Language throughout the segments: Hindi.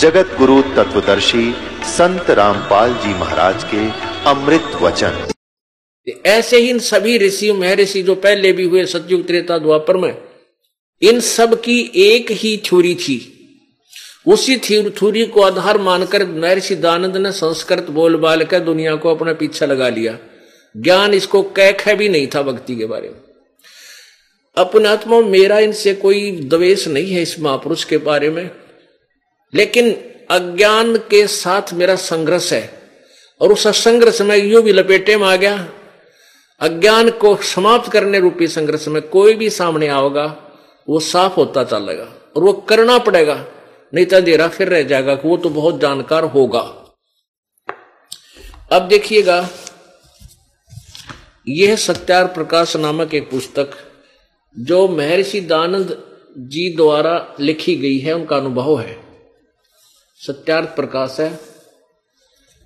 जगत गुरु तत्वदर्शी संत रामपाल जी महाराज के अमृत वचन। ऐसे ही इन सभी ऋषि महर्षि जो पहले भी हुए सतयुग, त्रेता, द्वापर में, इन सब की एक ही थ्योरी थी। उसी थ्योरी को आधार मानकर महर्षि दानंद ने संस्कृत बोल बाल कर दुनिया को अपना पीछा लगा लिया। ज्ञान इसको कैख भी नहीं था भक्ति के बारे में। अपनात्मा मेरा इनसे कोई द्वेष नहीं है इस महापुरुष के बारे में। लेकिन अज्ञान के साथ मेरा संघर्ष है। और उस संघर्ष में यू भी लपेटे में आ गया। अज्ञान को समाप्त करने रूपी संघर्ष में कोई भी सामने आओगा, वो साफ़ होता चलेगा और वो करना पड़ेगा, नहीं तो अंधेरा फिर रह जाएगा वो तो बहुत जानकार होगा। अब देखिएगा, यह सत्यार प्रकाश नामक एक पुस्तक जो महर्षि दानंद जी द्वारा लिखी गई है, उनका अनुभव है। सत्यार्थ प्रकाश है।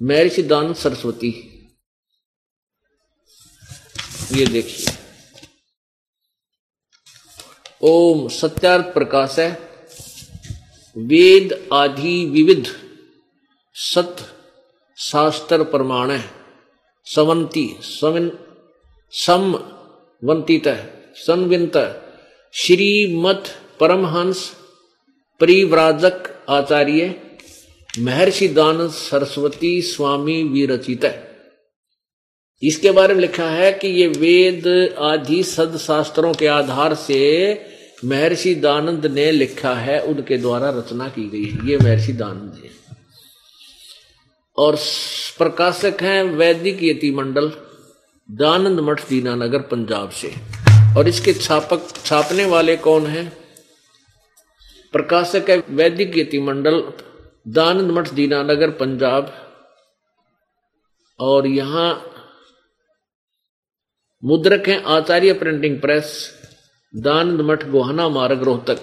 महर्षि दानंद सरस्वती। ये देखिए। ओम सत्यार्थ प्रकाश है। वेद आदि विविध सत शास्त्र प्रमाण है। सवंती, सविन, समवंतित संविंत श्रीमत परमहंस, परिव्राजक आचार्य महर्षि दान सरस्वती स्वामी विरचित है। इसके बारे में लिखा है कि ये वेद आदि सद शास्त्रों के आधार से महर्षि दानंद ने लिखा है, उनके द्वारा रचना की गई है। ये महर्षि दानंद है। और प्रकाशक हैं वैदिक यति मंडल दानंद मठ दीनानगर, पंजाब से। और इसके छापक, छापने वाले कौन हैं? प्रकाशक है वैदिक यति मंडल दानंद मठ दीनानगर, पंजाब। और यहाँ मुद्रक हैं आचार्य प्रिंटिंग प्रेस, दानंद मठ गोहाना मार्ग रोहतक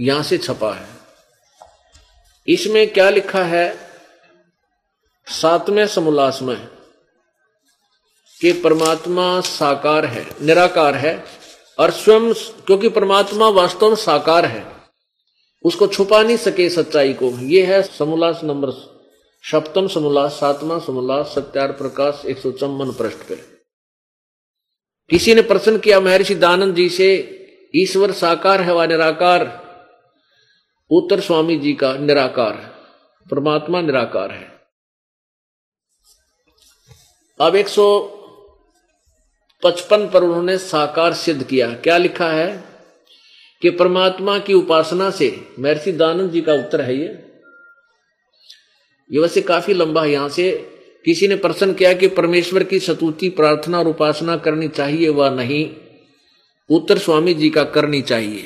यहाँ से छपा है। इसमें क्या लिखा है? सातवें समोल्लास में कि परमात्मा साकार है, निराकार है, और स्वयं क्योंकि परमात्मा वास्तव में साकार है। उसको छुपा नहीं सके सच्चाई को। यह है समोल्लास नंबर सप्तम समोल्लास, सातवां समोल्लास, सत्यार प्रकाश, एक सौ चौवन पृष्ठ पर किसी ने प्रश्न किया, महर्षि दानंद जी से, ईश्वर साकार है व निराकार? उत्तर स्वामी जी का, निराकार परमात्मा निराकार है। अब एक सौ पचपन पर उन्होंने साकार सिद्ध किया। क्या लिखा है? कि परमात्मा की उपासना से महर्षि दानंद जी का उत्तर है ये। ये वैसे काफ़ी लंबा है, यहाँ से किसी ने प्रश्न किया कि परमेश्वर की सतुति, प्रार्थना और उपासना करनी चाहिए व नहीं? उत्तर स्वामी जी का करनी चाहिए।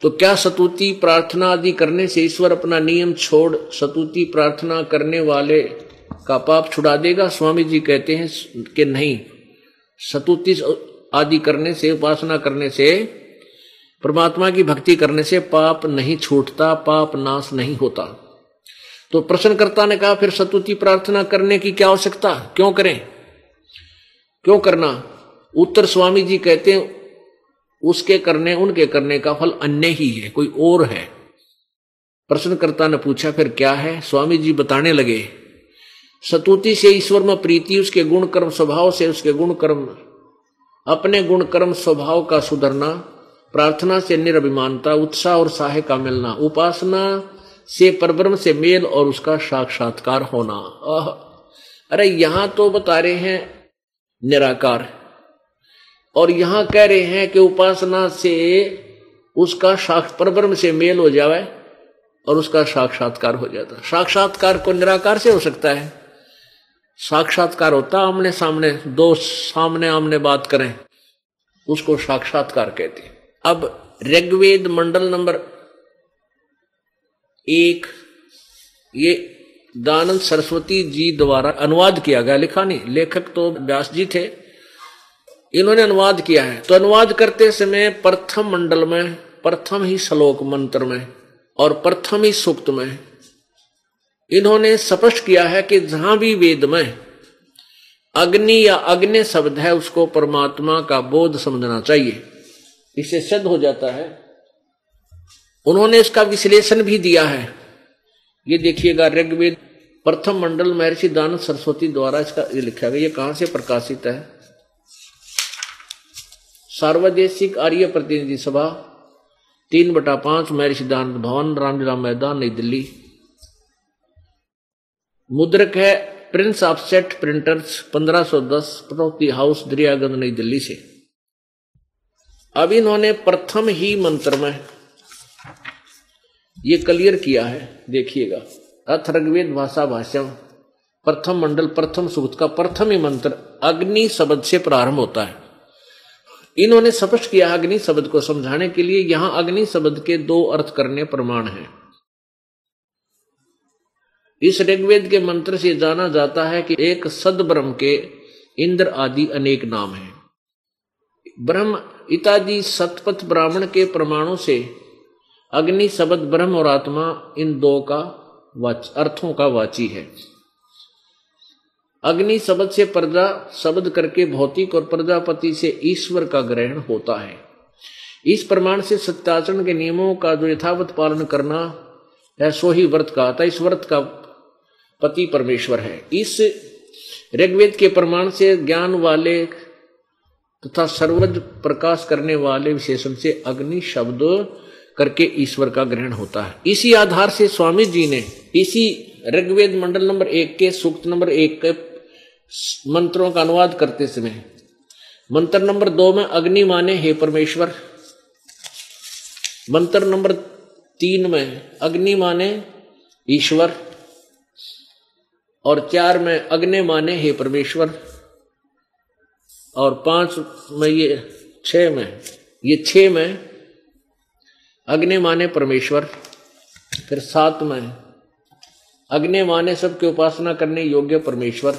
तो क्या सतुति, प्रार्थना आदि करने से ईश्वर अपना नियम छोड़ सतुति, प्रार्थना करने वाले का पाप छुड़ा देगा? स्वामी जी कहते हैं कि नहीं। सतुति आदि करने से, उपासना करने से परमात्मा की भक्ति करने से पाप नहीं छूटता, पाप नाश नहीं होता। तो प्रश्नकर्ता ने कहा, फिर सतुति प्रार्थना करने की क्या आवश्यकता? क्यों करें? क्यों करना? उत्तर स्वामी जी कहते हैं, उसके करने, उनके करने का फल अन्य ही है, कोई और है। प्रश्नकर्ता ने पूछा, फिर क्या है? स्वामी जी बताने लगे, सतुति से ईश्वर में प्रीति, उसके गुण कर्म स्वभाव से, उसके गुण कर्म अपने गुण कर्म स्वभाव का सुधरना प्रार्थना से निरभिमानता, उत्साह और साहे का मिलना, उपासना से परब्रह्म से मेल और उसका साक्षात्कार होना। अरे यहाँ तो बता रहे हैं निराकार। और यहाँ कह रहे हैं कि उपासना से उसका साक्ष, परब्रह्म से मेल हो जावे और उसका साक्षात्कार हो जाता। साक्षात्कार को निराकार से हो सकता है। साक्षात्कार होता, आमने सामने दो सामने आमने बात करें, उसको साक्षात्कार कहते अब ऋग्वेद मंडल नंबर एक, ये दानंद सरस्वती जी द्वारा अनुवाद किया गया। लिखा नहीं, लेखक तो व्यास जी थे। इन्होंने अनुवाद किया है। तो अनुवाद करते समय प्रथम मंडल में, प्रथम ही श्लोक मंत्र में और प्रथम ही सूक्त में इन्होंने स्पष्ट किया है कि जहाँ भी वेद में अग्नि या अग्नि शब्द है, उसको परमात्मा का बोध समझना चाहिए। इसे सिद्ध हो जाता है। उन्होंने इसका विश्लेषण भी दिया है। ये देखिएगा, ऋग्वेद प्रथम मंडल महर्षि दान सरस्वती द्वारा इसका ये लिखा गया। ये कहाँ से प्रकाशित है? सार्वदेशिक आर्य प्रतिनिधि सभा, तीन बटा पाँच, महर्षि दान भवन, रामलीला मैदान, नई दिल्ली। मुद्रक है, prince offset printers 1510 Pataudi house, Daryaganj, नई दिल्ली से। अब इन्होंने प्रथम ही मंत्र में ये क्लियर किया है, देखिएगा। अथर्गवेद भाषा भाष्यम, प्रथम मंडल, प्रथम सूक्त का प्रथम ही मंत्र, अग्नि शब्द से प्रारंभ होता है। इन्होंने स्पष्ट किया अग्नि शब्द को समझाने के लिए, यहाँ अग्नि शब्द के दो अर्थ करने प्रमाण हैं। इस ऋग्वेद के मंत्र से जाना जाता है कि एक सद ब्रह्म के इंद्र आदि अनेक नाम हैं। ब्रह्म इत्यादि सतपथ ब्राह्मण के प्रमाणों से अग्नि, शब्द, ब्रह्म और आत्मा इन दो का वाच, अर्थों का वाची है। अग्नि, शब्द से प्रजा शब्द करके भौतिक और प्रजापति से ईश्वर का ग्रहण होता है। इस प्रमाण से सत्याचरण के नियमों का जो यथावत पालन करना है, सो ही व्रत का था इस व्रत का पति परमेश्वर है। इस ऋग्वेद के प्रमाण से ज्ञान वाले तथा सर्वज प्रकाश करने वाले विशेषण से अग्नि शब्द करके ईश्वर का ग्रहण होता है। इसी आधार से स्वामी जी ने इसी ऋग्वेद मंडल नंबर एक के, सूक्त नंबर एक के मंत्रों का अनुवाद करते समय मंत्र नंबर दो में अग्नि माने, हे परमेश्वर। मंत्र नंबर तीन में अग्नि माने, ईश्वर। और चार में अग्नि माने, हे परमेश्वर। और पाँच में ये छ में, ये छ में अग्नि माने परमेश्वर, फिर सात में अग्नि माने सबके उपासना करने योग्य परमेश्वर,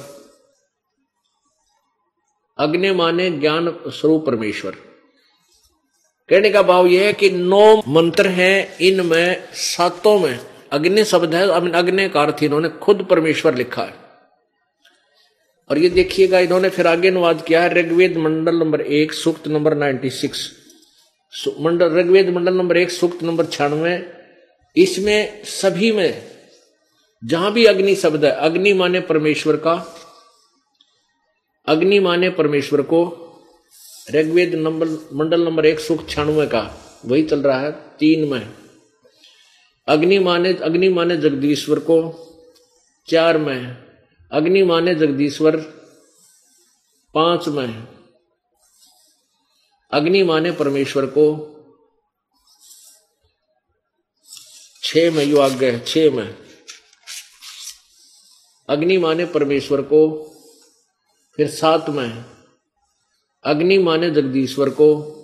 अग्नि माने ज्ञान स्वरूप परमेश्वर। कहने का भाव यह है कि नौ मंत्र हैं, इनमें सातों में अग्नि शब्द है, अग्नि का अर्थ इन्होंने खुद परमेश्वर लिखा है। और ये देखिएगा, इन्होंने फिर आगे अनुवाद किया है ऋग्वेद मंडल नंबर एक, सूक्त नंबर नाइन्टी सिक्स मंडल ऋग्वेद मंडल नंबर एक, सूक्त नंबर छियानवे इसमें सभी में जहाँ भी अग्नि शब्द है, अग्नि माने परमेश्वर का, अग्नि माने परमेश्वर को, ऋग्वेद नंबर मंडल नंबर एक, सूक्त छियानवे का, वही चल रहा है तीन में। अग्नि माने अग्नि माने जगदीश्वर को, चार में अग्नि माने जगदीश्वर, पाँच में अग्नि माने परमेश्वर को छ में, यु आज्ञा है छ में। अग्नि माने परमेश्वर को, फिर सात में अग्नि माने जगदीश्वर को,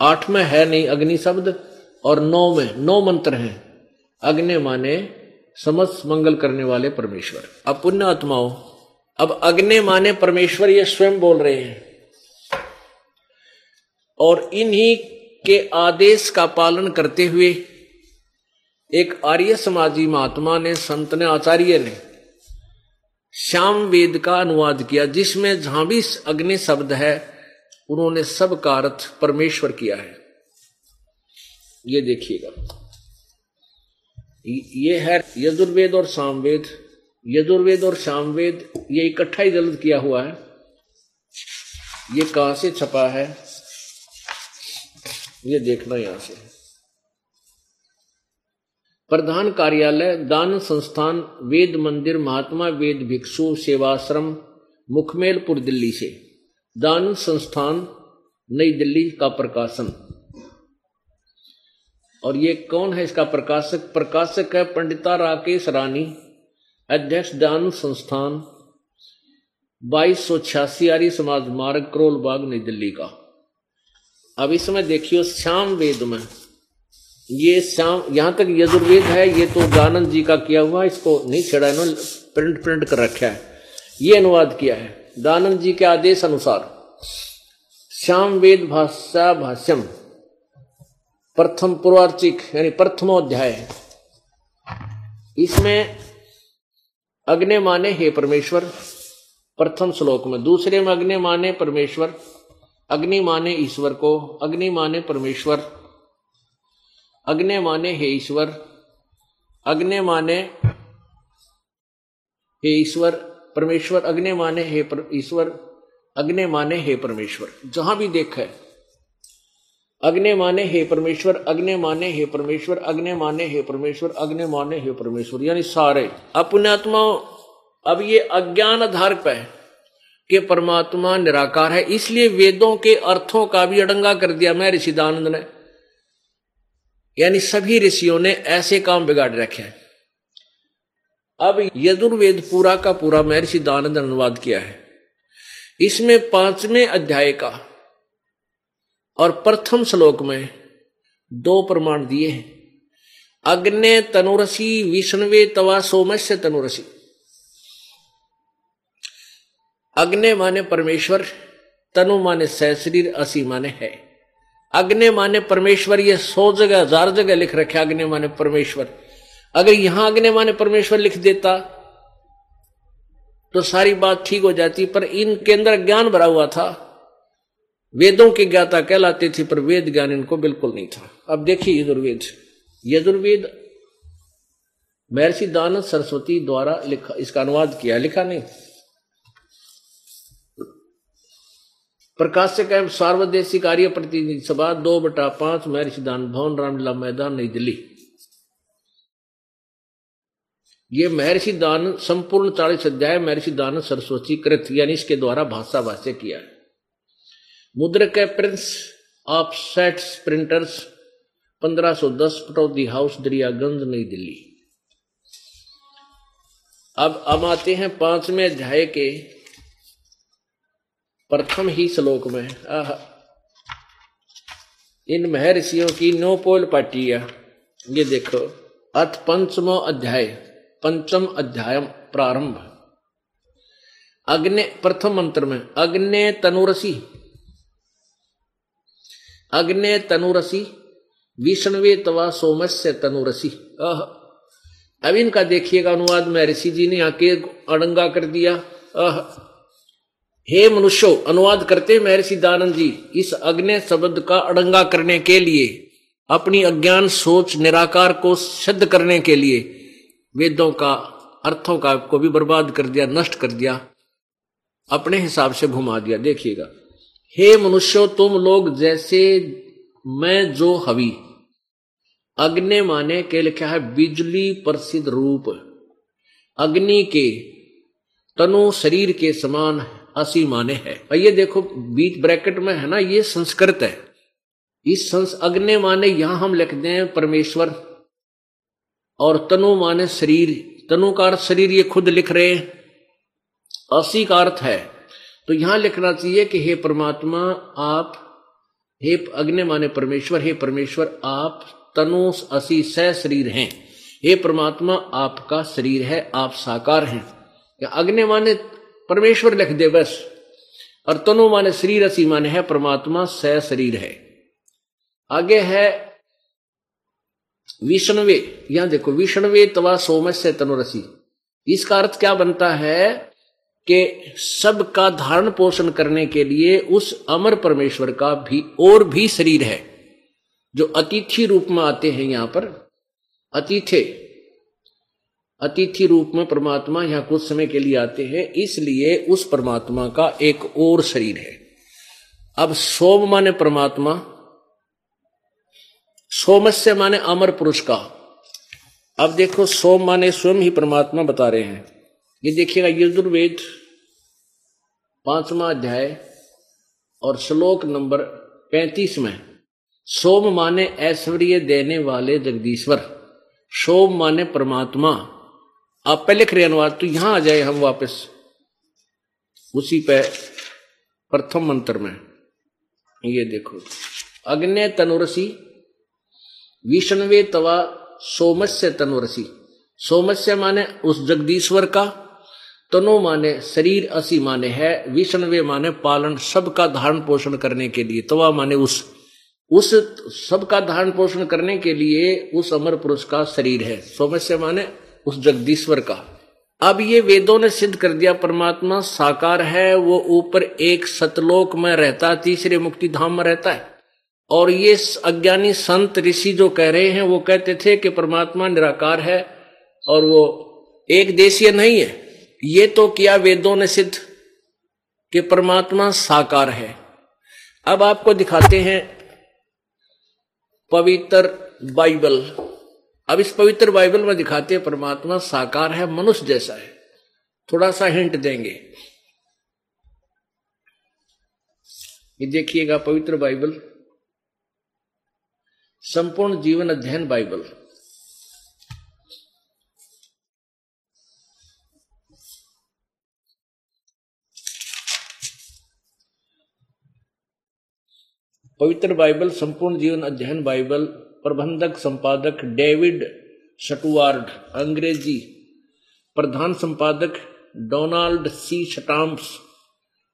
आठ में है नहीं अग्नि शब्द, और नौ में, नौ मंत्र हैं। अग्नि माने समस्त मंगल करने वाले परमेश्वर। अब पुण्य आत्माओं, अब अग्नि माने परमेश्वर ये स्वयं बोल रहे हैं। और इन्हीं के आदेश का पालन करते हुए एक आर्य समाजी महात्मा ने, संत ने, आचार्य ने श्याम वेद का अनुवाद किया, जिसमें जहाँ भी अग्नि शब्द है, उन्होंने सब का अर्थ परमेश्वर किया है। ये देखिएगा। ये है यजुर्वेद और सामवेद। यजुर्वेद और सामवेद, ये इकट्ठा ही जल्द किया हुआ है। ये कहाँ से छपा है? ये देखना यहाँ से। प्रधान कार्यालय, दान संस्थान, वेद मंदिर, महात्मा वेद भिक्षु सेवाश्रम, मुखमेलपुर, दिल्ली से। दान संस्थान, नई दिल्ली का प्रकाशन। और ये कौन है इसका प्रकाशक? प्रकाशक है पंडिता राकेश रानी, अध्यक्ष दान संस्थान, बाईस सौ छियासी आर्य समाज मार्ग करोल बाग नई दिल्ली का। अब इसमें देखियो, श्याम वेद में। ये श्याम, यहाँ तक यजुर्वेद है, ये तो दानंद जी का किया हुआ, इसको नहीं छेड़ा, इन्होंने प्रिंट प्रिंट कर रखा है। ये अनुवाद किया है दानंद जी के आदेश अनुसार। श्याम वेद भाषा भाष्यम। प्रथम पूर्वार्चिक, यानी प्रथमोध्याय इसमें अग्नि माने हे परमेश्वर, प्रथम श्लोक में। दूसरे में अग्नि माने परमेश्वर, अग्नि माने ईश्वर को, अग्नि माने परमेश्वर, अग्नि माने हे ईश्वर, अग्नि माने हे ईश्वर, परमेश्वर, अग्नि माने हे ईश्वर, अग्नि माने हे परमेश्वर। जहाँ भी देखा है अग्नि माने हे परमेश्वर, अग्नि माने हे परमेश्वर, अग्नि माने हे परमेश्वर, अग्नि माने हे परमेश्वर। यानी सारे। अपने आत्मा, अब ये अज्ञान आधार पर कि परमात्मा निराकार है। इसलिए वेदों के अर्थों का भी अडंगा कर दिया मैं ऋषिदानंद ने। यानी सभी ऋषियों ने ऐसे काम बिगाड़ रखे हैं। अब यजुर्वेद पूरा का पूरा महर्षि दानंद अनुवाद किया है। इसमें पाँचवें अध्याय का और प्रथम श्लोक में दो प्रमाण दिए हैं। अग्नि तनुरसी, विष्णवे तवा सोमस्य तनुरसी। अग्नि माने परमेश्वर, तनु माने सहशरीर असी माने है। अग्नि माने परमेश्वर, ये सौ जगह, हज़ार जगह लिख रखे अग्नि माने परमेश्वर। अगर यहाँ अग्नि माने परमेश्वर लिख देता तो सारी बात ठीक हो जाती, पर इनके अंदर ज्ञान भरा हुआ था वेदों की ज्ञाता कहलाते थे, पर वेद ज्ञान इनको बिल्कुल नहीं था। अब देखिए यजुर्वेद। यजुर्वेद महर्षि दानंद सरस्वती द्वारा लिखा, इसका अनुवाद किया, लिखा नहीं। प्रकाशक एवं सार्वदेशी कार्य प्रतिनिधि सभा, दो बटा पाँच महर्षि दान भवन, रामलीला मैदान, नई दिल्ली। ये महर्षि दान संपूर्ण चालीस अध्याय महर्षि दान सरस्वती कृत, यानी इसके द्वारा भाषा भाष्य किया। है मुद्रक है prince offset printers 1510 Pataudi house Daryaganj, नई दिल्ली। अब अब आते हैं पाँचवें अध्याय के प्रथम ही श्लोक में। आह, इन महर्षियों की नोपोल पाटिया, ये देखो, अथ पंचमो अध्याय, पंचम अध्याय प्रारंभ। अग्नि, प्रथम मंत्र में, अग्नि तनुरसी। अग्नि तनुरसी विष्णवे तवा सोमस्य तनुरसी। अह। अब इनका देखिएगा अनुवाद में ऋषि जी ने आके अड़ंगा कर दिया। अह। हे मनुष्यो अनुवाद करते महर्षि दानंद जी इस अग्नि शब्द का अड़ंगा करने के लिए अपनी अज्ञान सोच निराकार को सिद्ध करने के लिए वेदों का अर्थों का को भी बर्बाद कर दिया नष्ट कर दिया। अपने हिसाब से घुमा दिया देखिएगा। हे मनुष्यो, तुम लोग जैसे मैं जो हवि। अग्नि माने के लिखा है बिजली प्रसिद्ध रूप। अग्नि के तनु शरीर के समान असी माने है। और ये देखो, बीच ब्रैकेट में है ना, ये संस्कृत है। इस संस, अग्नि माने यहाँ हम लिख दें परमेश्वर। और तनु माने शरीर। तनु का शरीर ये खुद लिख रहे असी का अर्थ है। तो यहाँ लिखना चाहिए कि हे परमात्मा, आप, हे अग्नि माने परमेश्वर, हे परमेश्वर, आप तनु असी स शरीर हैं। हे परमात्मा, आपका शरीर है, आप साकार हैं। या अग्नि माने परमेश्वर लिख दे बस, और तनु माने शरीर असी माने है, परमात्मा स शरीर है। आगे है विष्णवे। यहाँ देखो, विष्णवे तवा सोमस्य तनुरसी। इसका अर्थ क्या बनता है? कि सबका धारण पोषण करने के लिए उस अमर परमेश्वर का भी और भी शरीर है, जो अतिथि रूप में आते हैं यहाँ पर। अतिथे, अतिथि रूप में परमात्मा यहाँ कुछ समय के लिए आते हैं, इसलिए उस परमात्मा का एक और शरीर है। अब सोम माने परमात्मा, सोमस्य माने अमर पुरुष का। अब देखो, सोम माने स्वयं ही परमात्मा बता रहे हैं। ये देखिएगा, यजुर्वेद पांचवा अध्याय और श्लोक नंबर पैंतीस में, सोम माने ऐश्वर्य देने वाले जगदीश्वर, सोम माने परमात्मा। आप पहले रहे अनुवाद तो यहाँ आ जाए हम वापस, उसी पे प्रथम मंत्र में। ये देखो, अग्नि तनुरसी, विष्णवे तवा सोमस्य तनुरसी। सोमस्य माने उस जगदीश्वर का तनु माने, शरीर असी माने है, विष्णवे माने पालन, सबका धारण पोषण करने के लिए, तवा माने उस। उस सबका धारण पोषण करने के लिए उस अमर पुरुष का शरीर है सोमस्य माने उस जगदीश्वर का। अब ये वेदों ने सिद्ध कर दिया, परमात्मा साकार है, वो ऊपर एक सतलोक में रहता तीसरे मुक्ति धाम में रहता है। और ये अज्ञानी संत ऋषि जो कह रहे हैं, वो कहते थे कि परमात्मा निराकार है और वो एक देशीय नहीं है। ये तो किया वेदों ने सिद्ध कि परमात्मा साकार है। अब आपको दिखाते हैं पवित्र बाइबल। अब इस पवित्र बाइबल में दिखाते हैं परमात्मा साकार है, मनुष्य जैसा है। थोड़ा सा हिंट देंगे। ये देखिएगा पवित्र बाइबल। संपूर्ण जीवन अध्ययन बाइबल। पवित्र बाइबल, संपूर्ण जीवन अध्ययन बाइबल, प्रबंधक, संपादक डेविड शटुवार्ड अंग्रेज़ी, प्रधान संपादक Donald C Stamps,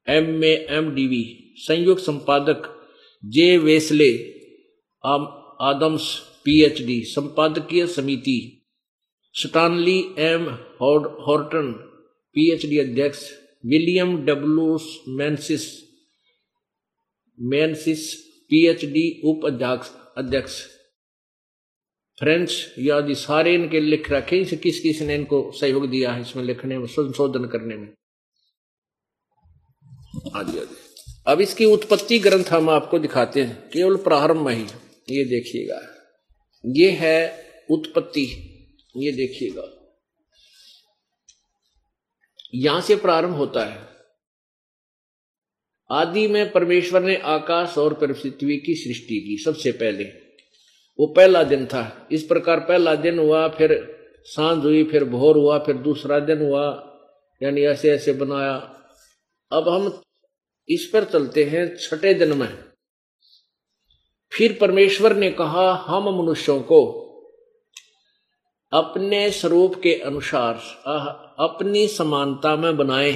M A M Div संयुक्त संपादक जे वेस्ले आदम्स, पीएचडी, संपादकीय समिति, स्टानली एम हॉर्टन, पीएचडी अध्यक्ष, William W Menzies Menzies PhD उप अध्यक्ष। अध्यक्ष फ्रेंच यादि सारे इनके लिख रखे, इसे किस किस ने इनको सहयोग दिया है इसमें लिखने में, संशोधन करने में। आदि आदि अब इसकी उत्पत्ति ग्रंथ हम आपको दिखाते हैं, केवल प्रारंभ में ही, ये देखिएगा। ये है उत्पत्ति, ये देखिएगा। यहाँ से प्रारंभ होता है। आदि में परमेश्वर ने आकाश और पृथ्वी की सृष्टि की सबसे पहले। वो पहला दिन था। इस प्रकार पहला दिन हुआ, फिर साँझ हुई, फिर भोर हुआ, फिर दूसरा दिन हुआ, यानी ऐसे ऐसे बनाया। अब हम इस पर चलते हैं छठे दिन में। फिर परमेश्वर ने कहा, हम मनुष्यों को अपने स्वरूप के अनुसार अपनी समानता में बनाए।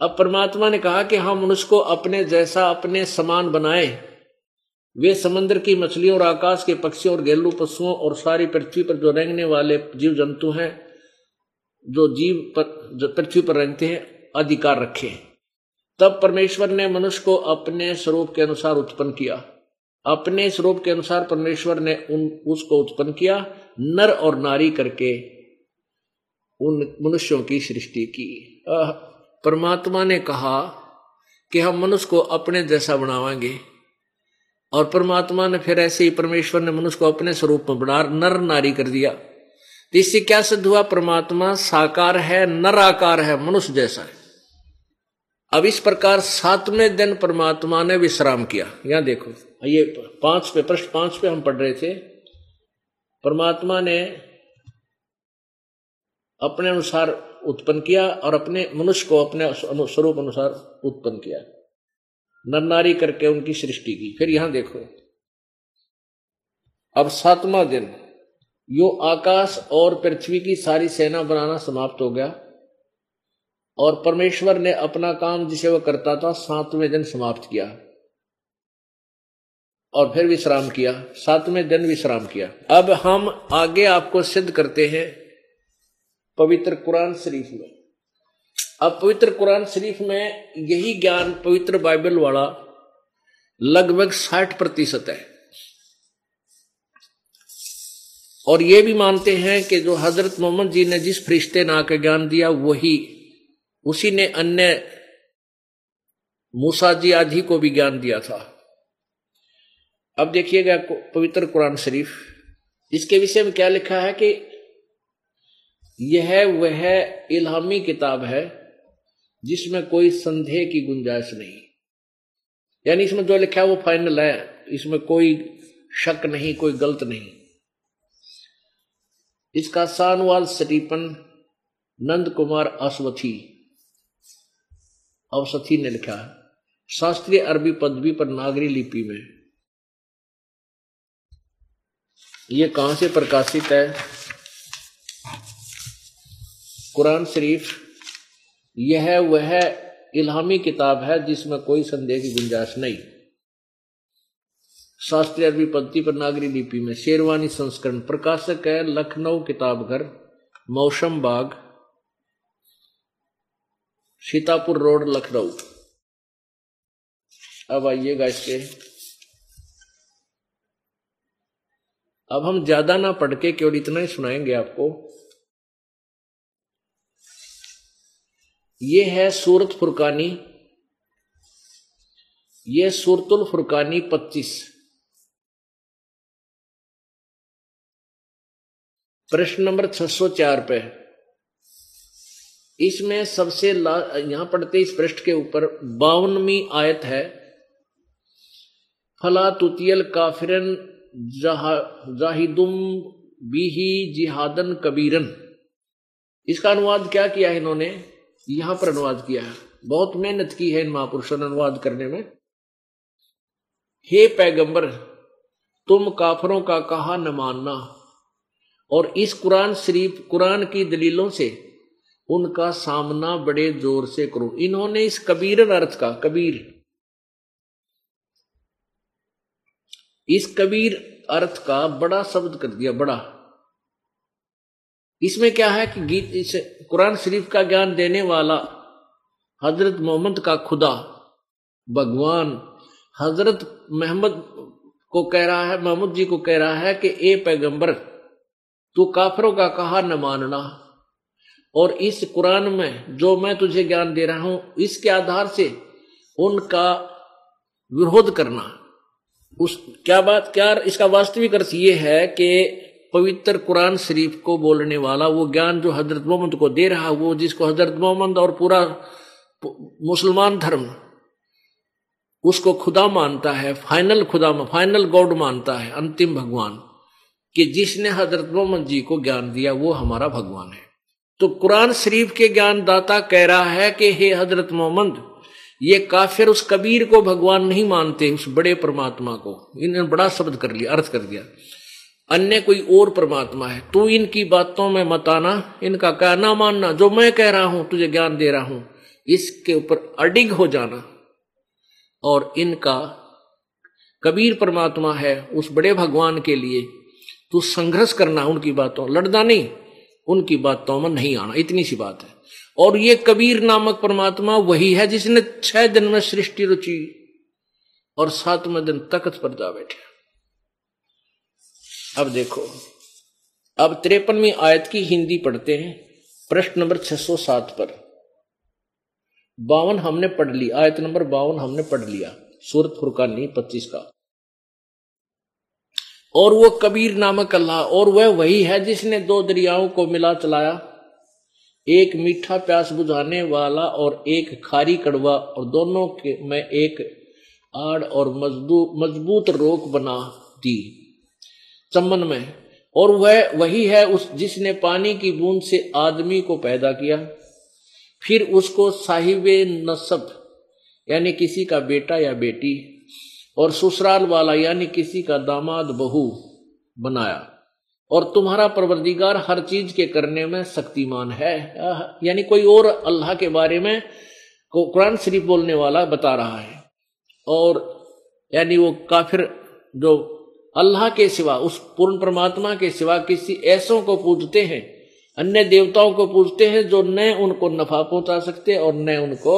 अब परमात्मा ने कहा कि हम मनुष्य को अपने जैसा, अपने समान बनाए। वे समंदर की मछलियों और आकाश के पक्षियों और घरेलू पशुओं और सारी पृथ्वी पर जो रेंगने वाले जीव जंतु हैं, जो जीव पर, जो पृथ्वी पर रेंगते हैं, अधिकार रखे तब परमेश्वर ने मनुष्य को अपने स्वरूप के अनुसार उत्पन्न किया। अपने स्वरूप के अनुसार परमेश्वर ने उन, उसको उत्पन्न किया, नर और नारी करके उन मनुष्यों की सृष्टि की। परमात्मा ने कहा कि हम मनुष्य को अपने जैसा बनावाएँगे और परमात्मा ने फिर ऐसे ही परमेश्वर ने मनुष्य को अपने स्वरूप में बना, नर नारी कर दिया। तो इससे क्या सिद्ध हुआ? परमात्मा साकार है नर आकार है, मनुष्य जैसा है। अब इस प्रकार सातवें दिन परमात्मा ने विश्राम किया। यहाँ देखो, ये पाँच पे, प्रश्न पाँच पे हम पढ़ रहे थे। परमात्मा ने अपने अनुसार उत्पन्न किया और अपने मनुष्य को अपने स्वरूप अनुसार उत्पन्न किया। नर नारी करके उनकी सृष्टि की। फिर यहाँ देखो। अब सातवां दिन। यो आकाश और पृथ्वी की सारी सेना बनाना समाप्त हो गया और परमेश्वर ने अपना काम जिसे वह करता था सातवें दिन समाप्त किया और फिर विश्राम किया। सातवें दिन विश्राम किया। अब हम आगे आपको सिद्ध करते हैं पवित्र कुरान शरीफ में। अब पवित्र कुरान शरीफ में यही ज्ञान पवित्र बाइबल वाला लगभग साठ प्रतिशत है। और ये भी मानते हैं कि जो हज़रत मोहम्मद जी ने जिस फरिश्ते ने आकर ज्ञान दिया, वही, उसी ने अन्य मूसा जी आदि को भी ज्ञान दिया था। अब देखिएगा पवित्र कुरान शरीफ। इसके विषय में क्या लिखा है कि यह वह इलामी किताब है जिसमें कोई संदेह की गुंजाइश नहीं। यानी इसमें जो लिखा है वो फाइनल है। इसमें कोई शक नहीं, कोई गलत नहीं। इसका सानवाल सटीपन नंद कुमार अश्वथी अवसथी ने लिखा शास्त्रीय अरबी पदवी पर नागरी लिपि में। यह कहाँ से प्रकाशित है? कुरान शरीफ, यह वह इलामी किताब है जिसमें कोई संदेह की गुंजाइश नहीं। शास्त्रीय अरबी पद्धति पर नागरी लिपि में, शेरवानी संस्करण प्रकाशक है लखनऊ किताब घर मौसम बाग, सीतापुर रोड, लखनऊ। अब आइएगा इसके। अब हम ज़्यादा ना पढ़ के केवल इतना ही सुनाएँगे आपको। ये है सूरत फुरकानी। ये सूरतुल फुरकानी पच्चीस। प्रश्न नंबर 604 पे इसमें सबसे यहाँ पढ़ते इस पृष्ठ के ऊपर, बावनवी आयत है। फला तुतियल काफिरन जाहिदुम बीही जिहादन कबीरन। इसका अनुवाद क्या किया इन्होंने? यहाँ पर अनुवाद किया है। बहुत मेहनत की है इन महापुरुषों ने अनुवाद करने में। हे पैगंबर, तुम काफरों का कहा न मानना, और इस कुरान शरीफ, कुरान की दलीलों से उनका सामना बड़े ज़ोर से करो। इन्होंने इस कबीर अर्थ का कबीर। इस कबीर अर्थ का बड़ा शब्द कर दिया, बड़ा। इसमें क्या है कि गीत, इस कुरान शरीफ का ज्ञान देने वाला हज़रत मोहम्मद का खुदा, भगवान हज़रत मोहम्मद को कह रहा है मोहम्मद जी को कह रहा है कि, ए पैगंबर, तू काफरों का कहा न मानना और इस कुरान में जो मैं तुझे ज्ञान दे रहा हूँ, इसके आधार से उनका विरोध करना। उस, क्या बात, क्या, इसका वास्तविक अर्थ ये है कि पवित्र कुरान शरीफ को बोलने वाला, वो ज्ञान जो हज़रत मोहम्मद को दे रहा, वो जिसको हज़रत मोहम्मद और पूरा मुसलमान धर्म, उसको खुदा मानता है, फाइनल खुदा फाइनल गॉड मानता है, अंतिम भगवान, कि जिसने हज़रत मोहम्मद जी को ज्ञान दिया, वो हमारा भगवान है। तो कुरान शरीफ के ज्ञान दाता कह रहा है कि हे हज़रत मोहम्मद, ये काफिर उस कबीर को भगवान नहीं मानते, उस बड़े परमात्मा को। इन्होंने बड़ा शब्द कर लिया, अर्थ कर दिया। अन्य कोई और परमात्मा है। तू इनकी बातों में मत आना, इनका कहना मानना, जो मैं कह रहा हूँ, तुझे ज्ञान दे रहा हूँ, इसके ऊपर अडिग हो जाना। और इनका कबीर परमात्मा है उस बड़े भगवान के लिए, तू संघर्ष करना उनकी बातों, लड़ना नहीं, उनकी बातों में नहीं आना। इतनी सी बात है। और ये कबीर नामक परमात्मा वही है जिसने छह दिन में सृष्टि रुचि और सातवें दिन तख्त पर जा बैठे। अब देखो। अब तिरपनवी आयत की हिंदी पढ़ते हैं। प्रश्न नंबर 607 पर। बावन हमने पढ़ ली, आयत नंबर बावन हमने पढ़ लिया, सूरत फुरकानी पच्चीस का। और वो कबीर नामक अल्लाह, और वह वही है जिसने दो दरियाओं को मिला चलाया। एक मीठा प्यास बुझाने वाला और एक खारी कड़वा, और दोनों के में एक आड़ और मज़बूत मज़बूत रोक बना दी। चमन में है। और वह, वही है उस जिसने पानी की बूंद से आदमी को पैदा किया। फिर उसको साहिब नसब, यानी किसी का बेटा या बेटी, और ससुराल वाला, यानी किसी का दामाद बहू बनाया। और तुम्हारा परवरदिगार हर चीज़ के करने में शक्तिमान है। यानी कोई और अल्लाह के बारे में कुरान शरीफ बोलने वाला बता रहा है। और यानी वो काफिर जो अल्लाह के सिवा, उस पूर्ण परमात्मा के सिवा किसी ऐसों को पूजते हैं, अन्य देवताओं को पूजते हैं जो न उनको नफा पहुँचा सकते और न उनको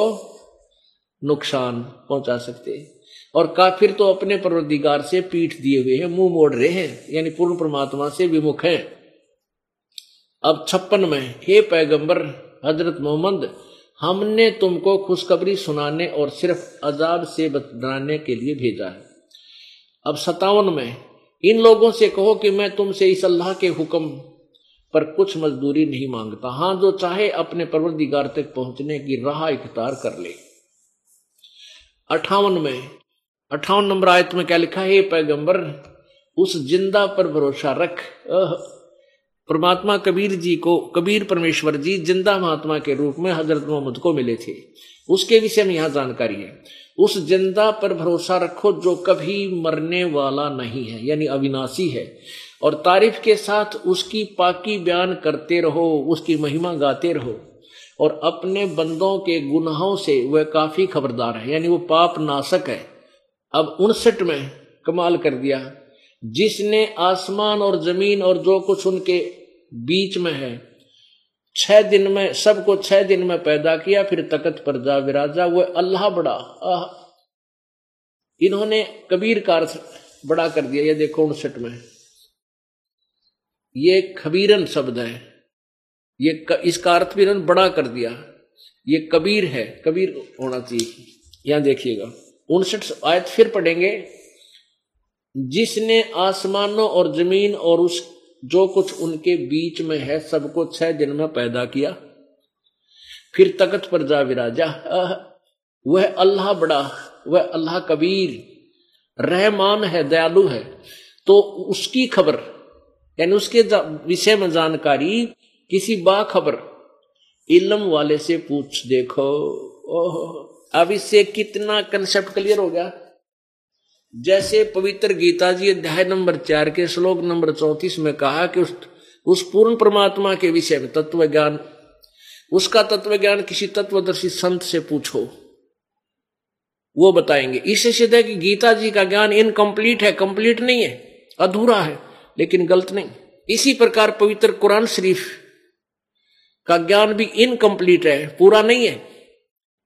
नुकसान पहुँचा सकते। और काफिर तो अपने परवरदिगार से पीठ दिए हुए हैं, मुँह मोड़ रहे हैं, यानी पूर्ण परमात्मा से विमुख हैं। अब छप्पन में, हे पैगंबर, हज़रत मोहम्मद, हमने तुमको खुशखबरी सुनाने और सिर्फ़ अजाब से बचाने के लिए भेजा है। अब सतावन में इन लोगों से कहो कि मैं तुमसे इस अल्लाह के हुक्म पर कुछ मजदूरी नहीं माँगता। हाँ, जो चाहे अपने परवरदिगार तक पहुँचने की राह इख्तार कर ले। अठावन में, अठावन नंबर आयत में क्या लिखा है? पैगंबर, उस ज़िंदा पर भरोसा रख। परमात्मा कबीर जी को, कबीर परमेश्वर जी ज़िंदा महात्मा के रूप में हज़रत मोहम्मद को मिले थे। उसके विषय में यहाँ जानकारी है। उस ज़िंदा पर भरोसा रखो जो कभी मरने वाला नहीं है, यानी अविनाशी है। और तारीफ़ के साथ उसकी पाकी बयान करते रहो, उसकी महिमा गाते रहो। और अपने बंदों के गुनाहों से वह काफ़ी खबरदार है, यानी वो पाप नाशक है। अब उनसठ में कमाल कर दिया, जिसने आसमान और ज़मीन और जो कुछ उनके बीच में है छह दिन में सबको छह दिन में पैदा किया फिर तकत पर जा विराजा वह अल्लाह बड़ा आह। इन्होंने कबीर का अर्थ बड़ा कर दिया ये देखो उनसठ में। ये खबीरन शब्द है। ये क, इसका अर्थ भी इन्होंने बड़ा कर दिया। ये कबीर है कबीर होना चाहिए। यहाँ देखिएगा उनसठ आयत फिर पढ़ेंगे जिसने आसमानों और ज़मीन और उस जो कुछ उनके बीच में है, सबको छह दिन में पैदा किया। फिर तकत पर जा विराजा। वह अल्लाह बड़ा, वह अल्लाह कबीर, रहमान है, दयालु है। तो उसकी खबर, यानी उसके विषय में जानकारी, किसी बाखबर इलम वाले से पूछ देखो। ओह, अब इससे कितना कंसेप्ट क्लियर हो गया? जैसे पवित्र गीता जी अध्याय नंबर चार के श्लोक नंबर चौतीस में कहा कि उस उस पूर्ण परमात्मा के विषय में तत्व ज्ञान उसका तत्व ज्ञान किसी तत्वदर्शी संत से पूछो। वो बताएँगे। इससे सिद्ध है कि गीता जी का ज्ञान इनकम्प्लीट है कंप्लीट नहीं है, अधूरा है, लेकिन गलत नहीं। इसी प्रकार पवित्र कुरान शरीफ का ज्ञान भी इनकम्प्लीट है, पूरा नहीं है।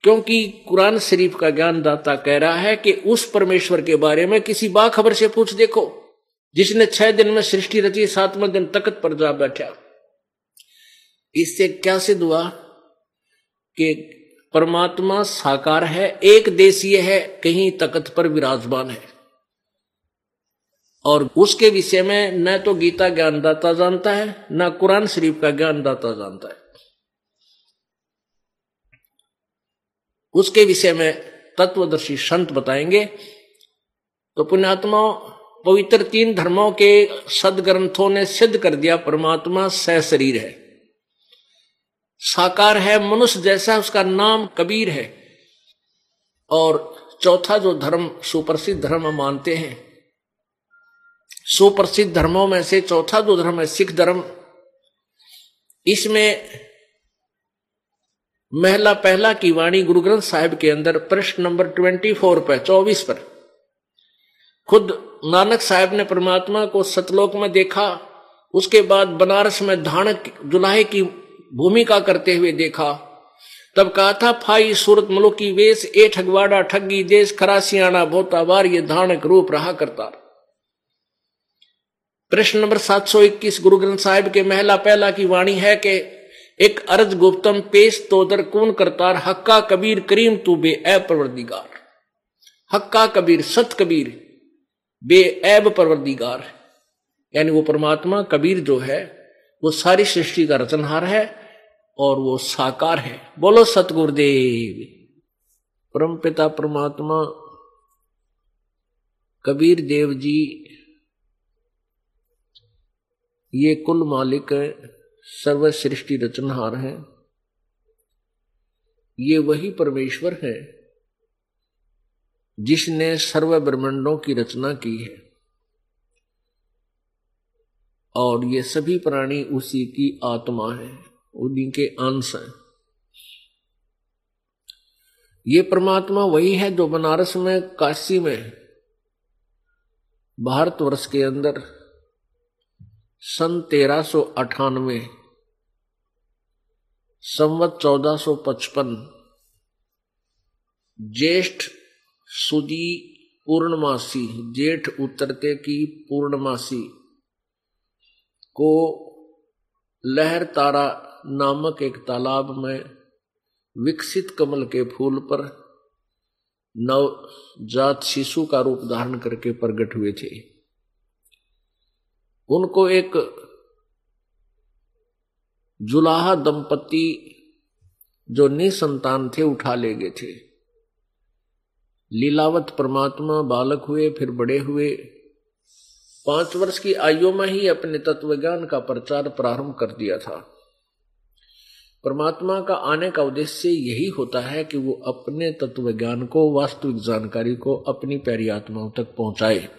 क्योंकि कुरान शरीफ का ज्ञान दाता कह रहा है कि उस परमेश्वर के बारे में किसी बाखबर से पूछ देखो, जिसने छह दिन में सृष्टि रची, सातवें दिन तकत पर जा बैठा। इससे क्या सिद्ध हुआ कि परमात्मा साकार है, एक देशीय है, कहीं तकत पर विराजमान है। और उसके विषय में न तो गीता ज्ञानदाता जानता है, न कुरान शरीफ का ज्ञानदाता जानता है। उसके विषय में तत्वदर्शी संत बताएँगे। तो पुण्यात्मा पवित्र तीन धर्मों के सदग्रंथों ने सिद्ध कर दिया, परमात्मा सह शरीर है। साकार है मनुष्य जैसा उसका नाम कबीर है। और चौथा जो धर्म, सुप्रसिद्ध धर्म मानते हैं, सुप्रसिद्ध धर्मों में से चौथा जो धर्म है सिख धर्म। इसमें महला पहला की वाणी गुरु ग्रंथ साहिब के अंदर प्रश्न नंबर ट्वेंटी फोर पर, चौबीस पर। खुद नानक साहब ने परमात्मा को सतलोक में देखा, उसके बाद बनारस में धानक जुलाहे की भूमिका करते हुए देखा। तब कहा था, फाई सूरत मलुकी वेश ए ठगवाड़ा ठगी देश खरासियाना बोता बार ये धानक रूप रहा करता। प्रश्न नंबर 721 गुरु ग्रंथ साहिब के महला पहला की वाणी है कि एक अर्ज़ गुप्तम पेश तोदर कौन करतार? हक्का कबीर करीम तू बे ऐब परवरदिगार। हक्का कबीर सत कबीर बे ऐब परवरदिगार। यानी वो परमात्मा कबीर जो है, वो सारी सृष्टि का रचनहार है और वो साकार है। बोलो सतगुरुदेव। परम पिता परमात्मा, कबीर देव जी, ये कुल मालिक है। सर्व सृष्टि रचनहार है। ये वही परमेश्वर है जिसने सर्व ब्रह्मंडों की रचना की है। और ये सभी प्राणी उसी की आत्मा है उन्हीं के अंश हैं। ये परमात्मा वही है जो बनारस में, काशी में, भारतवर्ष के अंदर सन तेरह सो अठानवे, संवत चौदह सो पचपन, ज्येष्ठ सुदी पूर्णमासी, जेठ उतरते की पूर्णमासी को लहर तारा नामक एक तालाब में विकसित कमल के फूल पर नवजात शिशु का रूप धारण करके प्रकट हुए थे। उनको एक जुलाहा दंपति जो निसंतान थे उठा ले गए थे। लीलावत परमात्मा बालक हुए, फिर बड़े हुए। पाँच वर्ष की आयु में ही अपने तत्वज्ञान का प्रचार प्रारंभ कर दिया था। परमात्मा का आने का उद्देश्य यही होता है कि वो अपने तत्व ज्ञान को, वास्तविक जानकारी को अपनी प्यारी आत्माओं तक पहुँचाए।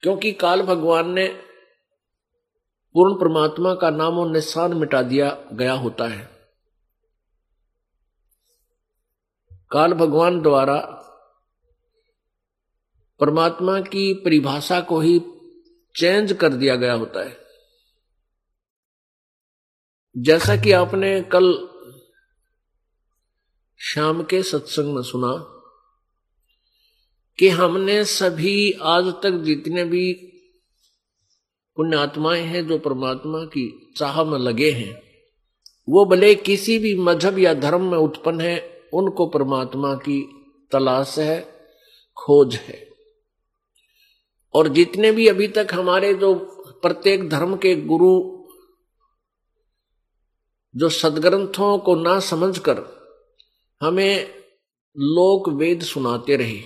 क्योंकि काल भगवान ने पूर्ण परमात्मा का नाम और निशान मिटा दिया गया होता है। काल भगवान द्वारा परमात्मा की परिभाषा को ही चेंज कर दिया गया होता है। जैसा कि आपने कल शाम के सत्संग में सुना कि हमने सभी आज तक जितने भी पुण्यात्माएँ हैं, जो परमात्मा की चाह में लगे हैं। वो भले किसी भी मज़हब या धर्म में उत्पन्न है, उनको परमात्मा की तलाश है, खोज है। और जितने भी अभी तक हमारे जो प्रत्येक धर्म के गुरु, जो सदग्रंथों को ना समझकर हमें लोक वेद सुनाते रहे।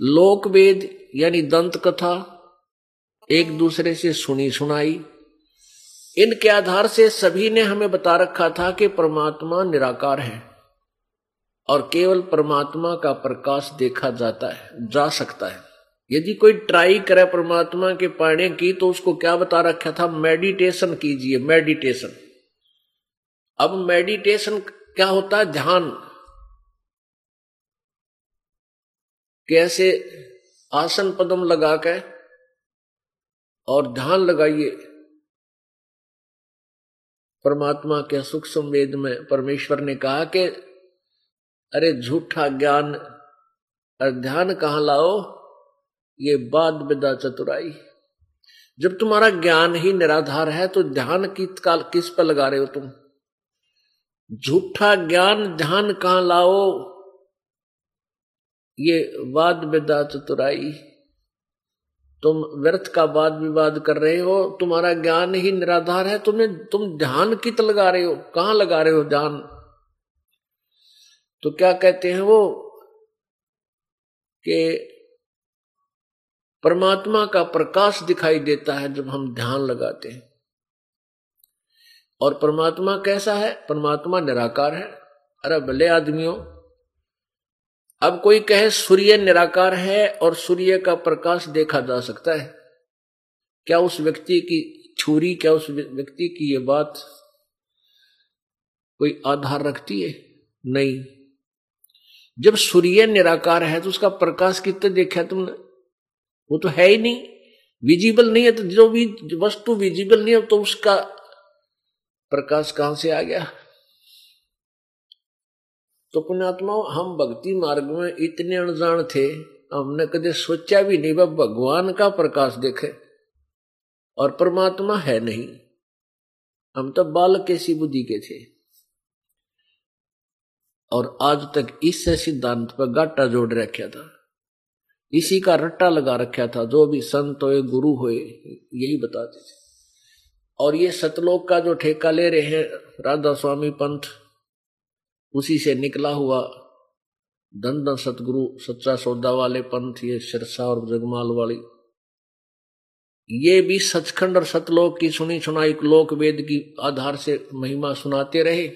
लोक वेद यानी दंत कथा एक दूसरे से सुनी सुनाई। इनके आधार से सभी ने हमें बता रखा था कि परमात्मा निराकार है और केवल परमात्मा का प्रकाश देखा जाता है, जा सकता है। यदि कोई ट्राई करे परमात्मा के पाने की तो उसको क्या बता रखा था? मेडिटेशन कीजिए, मेडिटेशन। अब मेडिटेशन क्या होता? है ध्यान। कैसे आसन पदम लगा के और ध्यान लगाइए। परमात्मा के सुख संवेद में परमेश्वर ने कहा कि, अरे झूठा ज्ञान ध्यान कहा लाओ? ये बाद विदा चतुराई। जब तुम्हारा ज्ञान ही निराधार है तो ध्यान की काल, किस पर लगा रहे हो तुम? झूठा ज्ञान ध्यान कहाँ लाओ? ये वाद विदा चतुराई। तुम व्यर्थ का वाद विवाद कर रहे हो, तुम्हारा ज्ञान ही निराधार है, तुम्हें, तुम ध्यान कित लगा रहे हो, कहाँ लगा रहे हो ध्यान तो क्या कहते हैं वो कि परमात्मा का प्रकाश दिखाई देता है जब हम ध्यान लगाते हैं। और परमात्मा कैसा है? परमात्मा निराकार है। अरे भले आदमियों अब कोई कहे, सूर्य निराकार है और सूर्य का प्रकाश देखा जा सकता है। क्या उस व्यक्ति की छुरी, क्या उस व्यक्ति की ये बात कोई आधार रखती है? नहीं। जब सूर्य निराकार है तो उसका प्रकाश कितने देखा तुमने? वो तो है ही नहीं। विजिबल नहीं है तो जो भी, वस्तु विजिबल नहीं है तो उसका प्रकाश कहाँ से आ गया? तो पुण्यात्मा हम भक्ति मार्ग में इतने अनजान थे, हमने कदे सोचा भी नहीं, वह भगवान का प्रकाश देखे। और परमात्मा है नहीं। हम तो बालक के सी बुद्धि के थे। और आज तक इस सिद्धांत पर गाटा जोड़ रखा था। इसी का रट्टा लगा रखा था, जो भी संत हो गुरु हो यही बताते थे। और ये सतलोक का जो ठेका ले रहे हैं, राधा स्वामी पंथ उसी से निकला हुआ धन सतगुरु सच्चा सौदा वाले पंथ, ये सिरसा और जगमाल वाली। ये भी सचखंड और सतलोक की सुनी सुनाई लोक वेद की आधार से महिमा सुनाते रहे।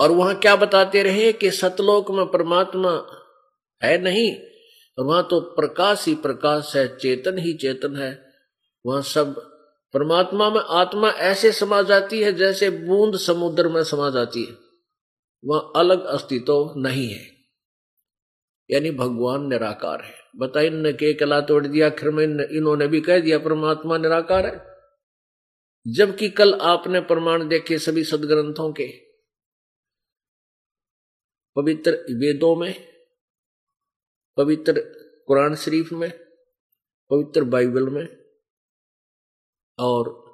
और वहाँ क्या बताते रहे कि सतलोक में परमात्मा है नहीं वहाँ तो प्रकाश ही प्रकाश है, चेतन ही चेतन है। वहाँ सब परमात्मा में आत्मा ऐसे समा जाती है जैसे बूंद समुद्र में समा जाती है। वहाँ अलग अस्तित्व नहीं है। यानी भगवान निराकार है। बताइए इन्होंने के कला तोड़ दिया, आखिर में इन्होंने भी कह दिया, परमात्मा निराकार है। जबकि कल आपने प्रमाण देखे सभी सदग्रंथों के। पवित्र वेदों में, पवित्र कुरान शरीफ में, पवित्र बाइबल में और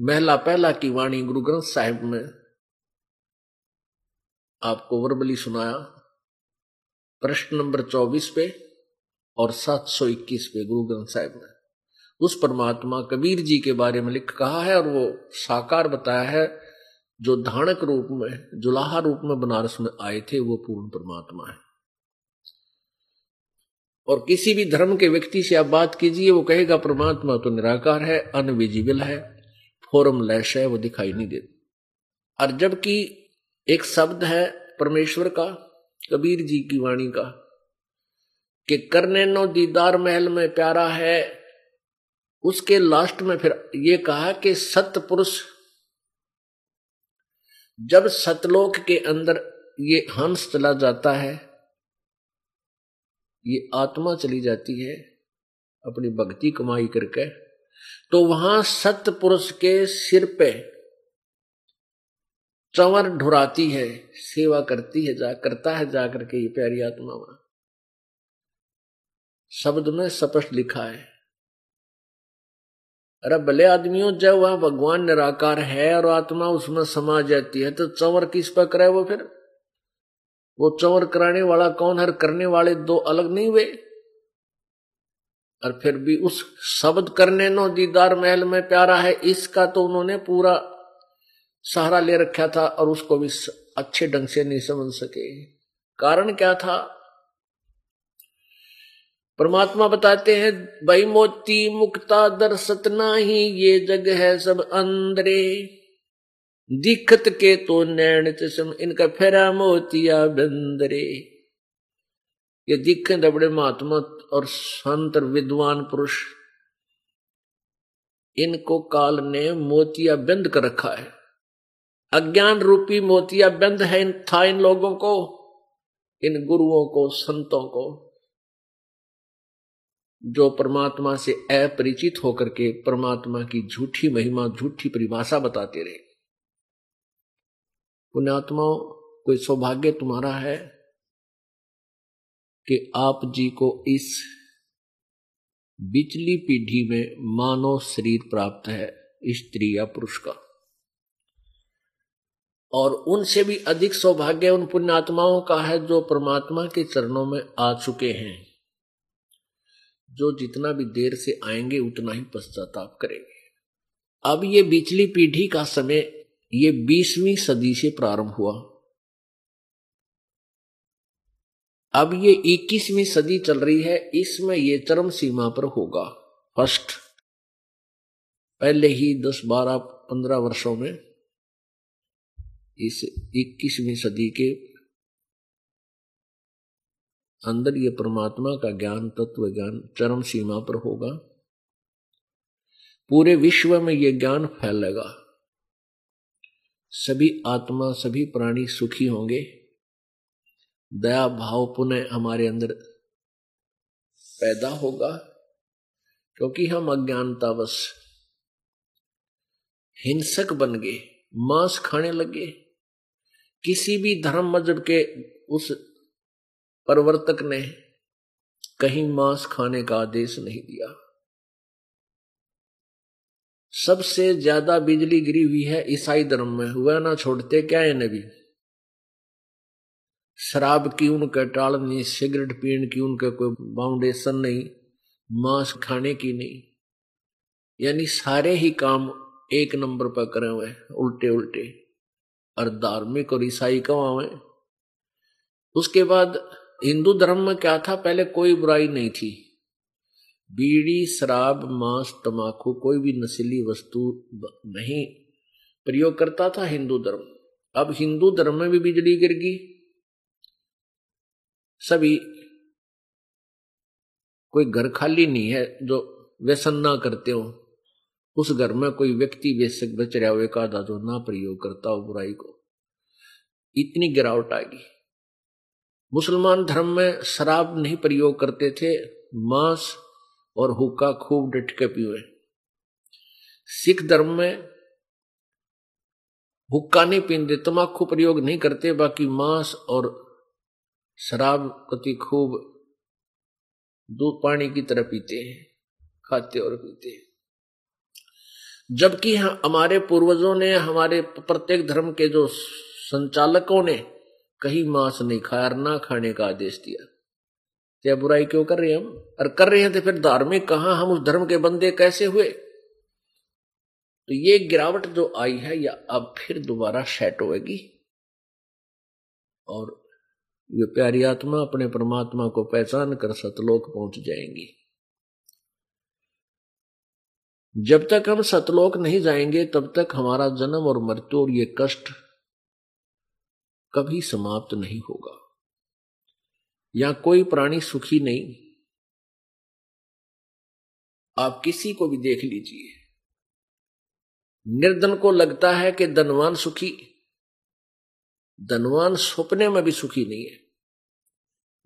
महला पहला की वाणी गुरु ग्रंथ साहिब में आपको वर्बली सुनाया। प्रश्न नंबर चौबीस पे और सात सौ इक्कीस पे गुरु ग्रंथ साहिब में उस परमात्मा कबीर जी के बारे में लिख कहा है और वो साकार बताया है, जो धानक रूप में, जुलाहा रूप में बनारस में आए थे, वो पूर्ण परमात्मा है। और किसी भी धर्म के व्यक्ति से आप बात कीजिए, वो कहेगा, परमात्मा तो निराकार है, अनविजिबल है, फॉर्म लैश है, वो दिखाई नहीं देता। और जबकि एक शब्द है परमेश्वर का, कबीर जी की वाणी का, कि करने नो दीदार महल में प्यारा है, उसके लास्ट में फिर ये कहा कि सतपुरुष, जब सतलोक के अंदर ये हंस चला जाता है ये आत्मा चली जाती है अपनी भक्ति कमाई करके तो वहाँ सत्य पुरुष के सिर पे चंवर ढुराती है, सेवा करती है, जा, करता है जाकर के ये प्यारी आत्मा वहाँ। शब्द में स्पष्ट लिखा है, अरे भले आदमियों जब वह भगवान निराकार है और आत्मा उसमें समा जाती है तो चंवर किस पर करे वो फिर? वो चंवर कराने वाला कौन है करने वाले दो अलग नहीं हुए। और फिर भी उस शब्द करने नो दीदार महल में प्यारा है, इसका तो उन्होंने पूरा सहारा ले रखा था और उसको भी अच्छे ढंग से नहीं समझ सके। कारण क्या था? परमात्मा बताते हैं, भाई मोती मुक्ता दर्शत ही, ये जग है सब अंदरे दिखत के तो नैन चम इनका फेरा मोतिया बंदरे। ये दिखे दबड़े महात्मा और संत विद्वान पुरुष, इनको काल ने मोतिया बंद कर रखा है। अज्ञान रूपी मोतिया बंद है इन, था इन लोगों को, इन गुरुओं को, संतों को, जो परमात्मा से अपरिचित होकर के परमात्मा की झूठी महिमा, झूठी परिभाषा बताते रहे। पुण्यात्माओं कोई सौभाग्य तुम्हारा है कि आप जी को इस बिचली पीढ़ी में मानव शरीर प्राप्त है, स्त्री या पुरुष का? और उनसे भी अधिक सौभाग्य उन पुण्यात्माओं का है जो परमात्मा के चरणों में आ चुके हैं। जो जितना भी देर से आएँगे, उतना ही पश्चाताप करेंगे। अब ये बिचली पीढ़ी का समय ये बीसवीं सदी से प्रारंभ हुआ। अब ये इक्कीसवीं सदी चल रही है, इसमें ये चरम सीमा पर होगा। फ़र्स्ट, पहले ही दस, बारह, पंद्रह वर्षों में इस इक्कीसवीं सदी के अंदर ये परमात्मा का ज्ञान, तत्व ज्ञान चरम सीमा पर होगा। पूरे विश्व में ये ज्ञान फैलेगा। सभी आत्मा, सभी प्राणी सुखी होंगे। दया भाव पुनः हमारे अंदर पैदा होगा, क्योंकि हम अज्ञानतावश हिंसक बन गए, मांस खाने लगे। किसी भी धर्म मज़हब के उस प्रवर्तक ने कहीं मांस खाने का आदेश नहीं दिया। सबसे ज़्यादा बिजली गिरी हुई है ईसाई धर्म में। हुआ ना छोड़ते, क्या है नबी? शराब की उनका टाल नहीं सिगरेट पीने की उनका कोई बाउंडेशन नहीं, मांस खाने की नहीं। यानी सारे ही काम एक नंबर पर करे हुए उल्टे उल्टे और धार्मिक और ईसाई कमावे उसके बाद हिंदू धर्म में क्या था? पहले कोई बुराई नहीं थी। बीड़ी, शराब, मांस तमाकू कोई भी नशीली वस्तु नहीं। प्रयोग करता था हिंदू धर्म। अब हिंदू धर्म में भी बिजली गिर गई सभी कोई घर खाली नहीं है जो व्यसन ना करते हो। उस घर में कोई व्यक्ति बेशक बच रहा हो, एक आधा जो ना प्रयोग करता हो बुराई को। इतनी गिरावट आ गई। मुसलमान धर्म में शराब नहीं प्रयोग करते थे, मांस और हुक्का खूब डट के पीवे सिख धर्म में हुक्का नहीं पीते तमाकू प्रयोग नहीं करते, बाकी मांस और शराब कति खूब दूध पानी की तरह पीते हैं, खाते और पीते हैं। जबकि हमारे पूर्वजों ने, हमारे प्रत्येक धर्म के जो संचालकों ने कहीं मांस नहीं खाया ना खाने का आदेश दिया। क्या बुराई क्यों कर रहे हैं हम? और कर रहे हैं तो फिर धार्मिक कहा हम उस धर्म के बंदे कैसे हुए? तो ये गिरावट जो आई है, या अब फिर दोबारा सेट होगी और ये प्यारी आत्मा अपने परमात्मा को पहचान कर सतलोक पहुँच जाएँगी। जब तक हम सतलोक नहीं जाएँगे, तब तक हमारा जन्म और मृत्यु और ये कष्ट कभी समाप्त नहीं होगा। या कोई प्राणी सुखी नहीं। आप किसी को भी देख लीजिए। निर्धन को लगता है कि धनवान सुखी। धनवान सपने में भी सुखी नहीं है।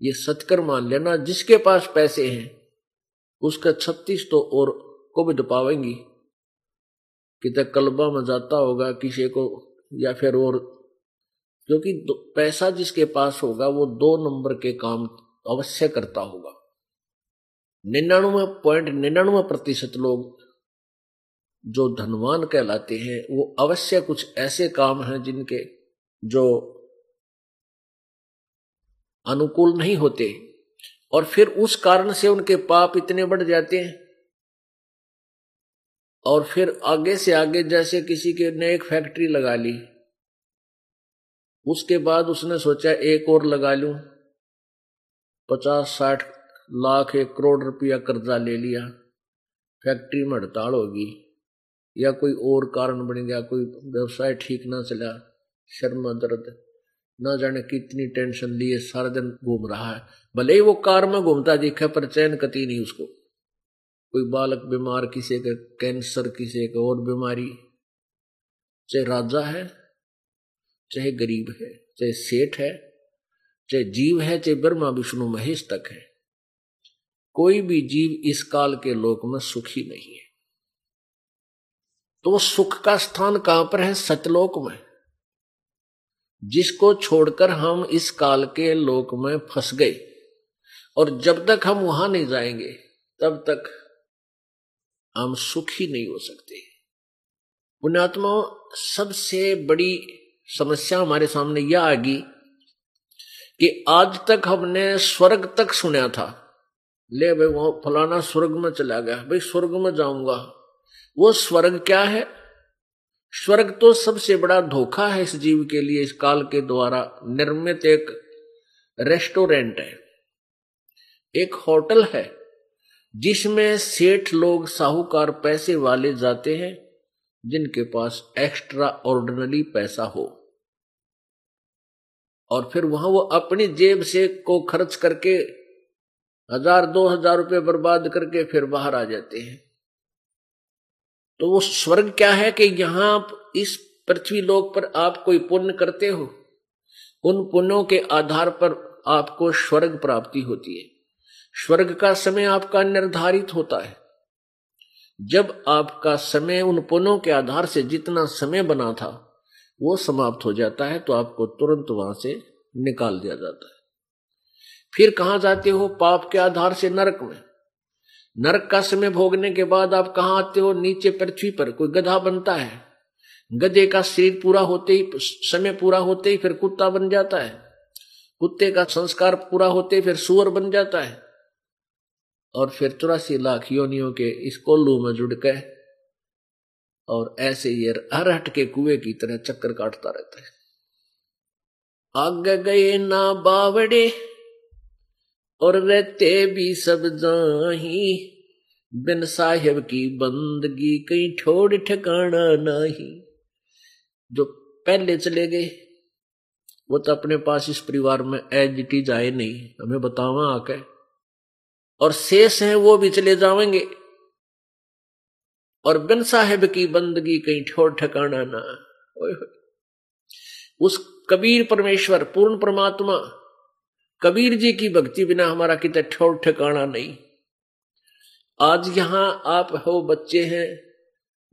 ये सतकर मान लेना, जिसके पास पैसे हैं, उसका छत्तीस तो और को भी पावेंगी। कितने कलबा में जाता होगा, किसी को या फिर और क्योंकि पैसा जिसके पास होगा, वो दो नंबर के काम अवश्य करता होगा। निन्यानवे पॉइंट निन्यानवे प्रतिशत लोग जो धनवान कहलाते हैं, वो अवश्य कुछ ऐसे काम हैं जिनके जो अनुकूल नहीं होते। और फिर उस कारण से उनके पाप इतने बढ़ जाते हैं। और फिर आगे से आगे जैसे किसी के ने एक फैक्ट्री लगा ली उसके बाद उसने सोचा, एक और लगा लूँ। पचास साठ लाख, एक करोड़ रुपया कर्जा ले लिया। फैक्ट्री में हड़ताल होगी, या कोई और कारण बन गया, कोई व्यवसाय ठीक ना चला शर्मा दर्द, ना जाने कितनी टेंशन लिए सारा दिन घूम रहा है। भले ही वो कार में घूमता दिखा, पर चैन कती नहीं उसको। कोई बालक बीमार, किसी का कैंसर, किसी का और बीमारी। चाहे राजा है। चाहे गरीब है, चाहे सेठ है, चाहे जीव है, चाहे ब्रह्मा, विष्णु, महेश तक है। कोई भी जीव इस काल के लोक में सुखी नहीं है। तो सुख का स्थान कहाँ पर है? सतलोक में। जिसको छोड़कर हम इस काल के लोक में फंस गए। और जब तक हम वहाँ नहीं जाएँगे, तब तक हम सुखी नहीं हो सकते। पुण्यात्मा सबसे बड़ी समस्या हमारे सामने यह आ गई कि आज तक हमने स्वर्ग तक सुना था, ले भाई वो फलाना स्वर्ग में चला गया, भाई स्वर्ग में जाऊँगा। वो स्वर्ग क्या है? स्वर्ग तो सबसे बड़ा धोखा है इस जीव के लिए, इस काल के द्वारा निर्मित एक रेस्टोरेंट है। एक होटल है, जिसमें सेठ लोग, साहूकार, पैसे वाले जाते हैं, जिनके पास एक्स्ट्रा ऑर्डिनरी पैसा हो। और फिर वहाँ वो अपनी जेब से को खर्च करके हज़ार, दो हज़ार रुपये बर्बाद करके फिर बाहर आ जाते हैं। तो वो स्वर्ग क्या है कि यहाँ इस पृथ्वी लोक पर आप कोई पुण्य करते हो? उन पुण्यों के आधार पर आपको स्वर्ग प्राप्ति होती है। स्वर्ग का समय आपका निर्धारित होता है। जब आपका समय उन पुण्यों के आधार से जितना समय बना था वो समाप्त हो जाता है तो आपको तुरंत वहाँ से निकाल दिया जाता है। फिर कहा जाते हो? पाप के आधार से नरक में। नरक का समय भोगने के बाद आप कहा आते हो? नीचे पृथ्वी पर। कोई गधा बनता है। गधे का शरीर पूरा होते ही, समय पूरा होते ही फिर कुत्ता बन जाता है। कुत्ते का संस्कार पूरा होते फिर सुअर बन जाता है। और फिर चौरासी लाख योनियों के इस कोल्लू में जुड़ के और ऐसे ये हर हट के कुएँ की तरह चक्कर काटता रहता है। आगे गए ना बावड़े, और रहते भी सब जाही। बिन साहेब की बंदगी कहीं ठोड़ ठिकाना नहीं। जो पहले चले गए, वो तो अपने पास इस परिवार में एज इट इज़ आए नहीं। हमें बतावा आके। और शेष हैं वो भी चले जाएँगे। और बिन साहेब की बंदगी कहीं ठोर ठिकाना ना। उस कबीर परमेश्वर, पूर्ण परमात्मा, कबीर जी की भक्ति बिना हमारा कितने ठोर ठिकाना नहीं। आज यहाँ आप हो, बच्चे हैं,